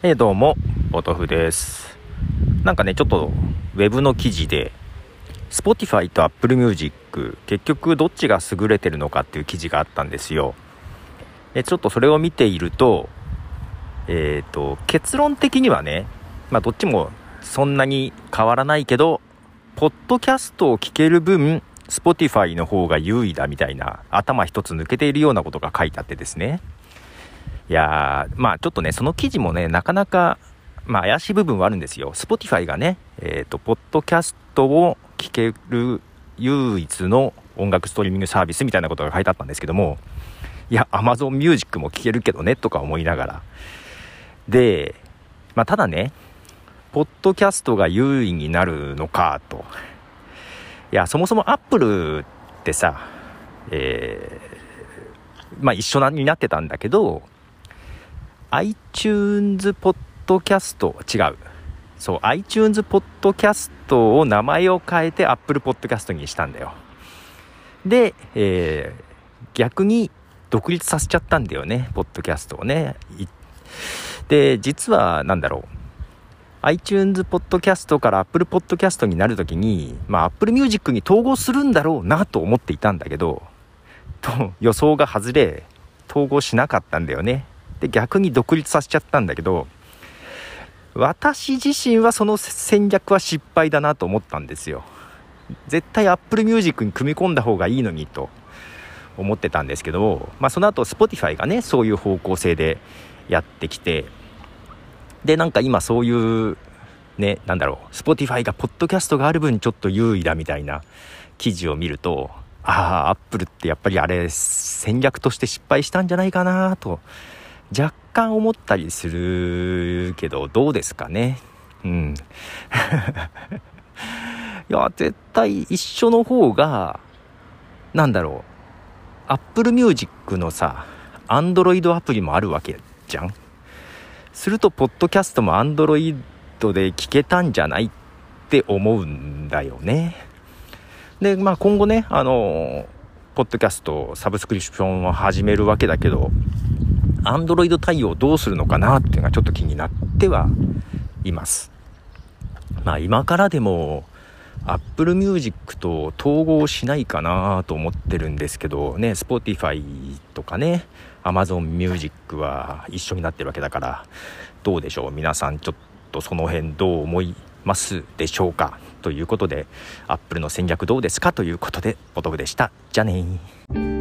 え、どうも、ポトフです。なんかね、ちょっと、ウェブの記事で、Spotify と Apple Music、結局どっちが優れてるのかっていう記事があったんですよ。で、ちょっとそれを見ていると、えっ、ー、と、結論的にはね、まあどっちもそんなに変わらないけど、ポッドキャストを聞ける分、Spotify の方が優位だみたいな、頭一つ抜けているようなことが書いてあってですね。いやー、まあちょっとね、その記事もね、なかなか、まあ怪しい部分はあるんですよ。Spotify がね、えっ、ー、と、ポッドキャストを聴ける唯一の音楽ストリーミングサービスみたいなことが書いてあったんですけども、いや、Amazon Music も聴けるけどね、とか思いながら。で、まあただね、ポッドキャストが優位になるのか、と。いや、そもそも Apple ってさ、えー、まあ一緒になってたんだけど、iTunes ポッドキャスト違う。そう iTunes ポッドキャストを名前を変えて Apple ポッドキャストにしたんだよ。で、えー、逆に独立させちゃったんだよねポッドキャストをね。で実は何だろう。iTunes ポッドキャストから Apple ポッドキャストになるときに、まあ、Apple Music に統合するんだろうなと思っていたんだけど、と予想が外れ、統合しなかったんだよね。で逆に独立させちゃったんだけど私自身はその戦略は失敗だなと思ったんですよ。絶対 Apple Music に組み込んだ方がいいのにと思ってたんですけど、まあ、その後 Spotify がねそういう方向性でやってきてでなんか今そういうねなんだろう Spotify がポッドキャストがある分ちょっと優位だみたいな記事を見るとああアップルってやっぱりあれ戦略として失敗したんじゃないかなと若干思ったりするけど、どうですかね。うん。いや、絶対一緒の方が、なんだろう。Apple Music のさ、Android アプリもあるわけじゃん。すると、ポッドキャストも Android で聞けたんじゃないって思うんだよね。で、まあ今後ね、あの、ポッドキャスト、サブスクリプションを始めるわけだけど、アンドロイド対応どうするのかなっていうのがちょっと気になってはいます。まあ今からでも Apple Music と統合しないかなと思ってるんですけどね、Spotify とかね、Amazon Music は一緒になってるわけだから、どうでしょう？皆さんちょっとその辺どう思いますでしょうか？ということで、Apple の戦略どうですか？ということで、ポトフでした。じゃあねー。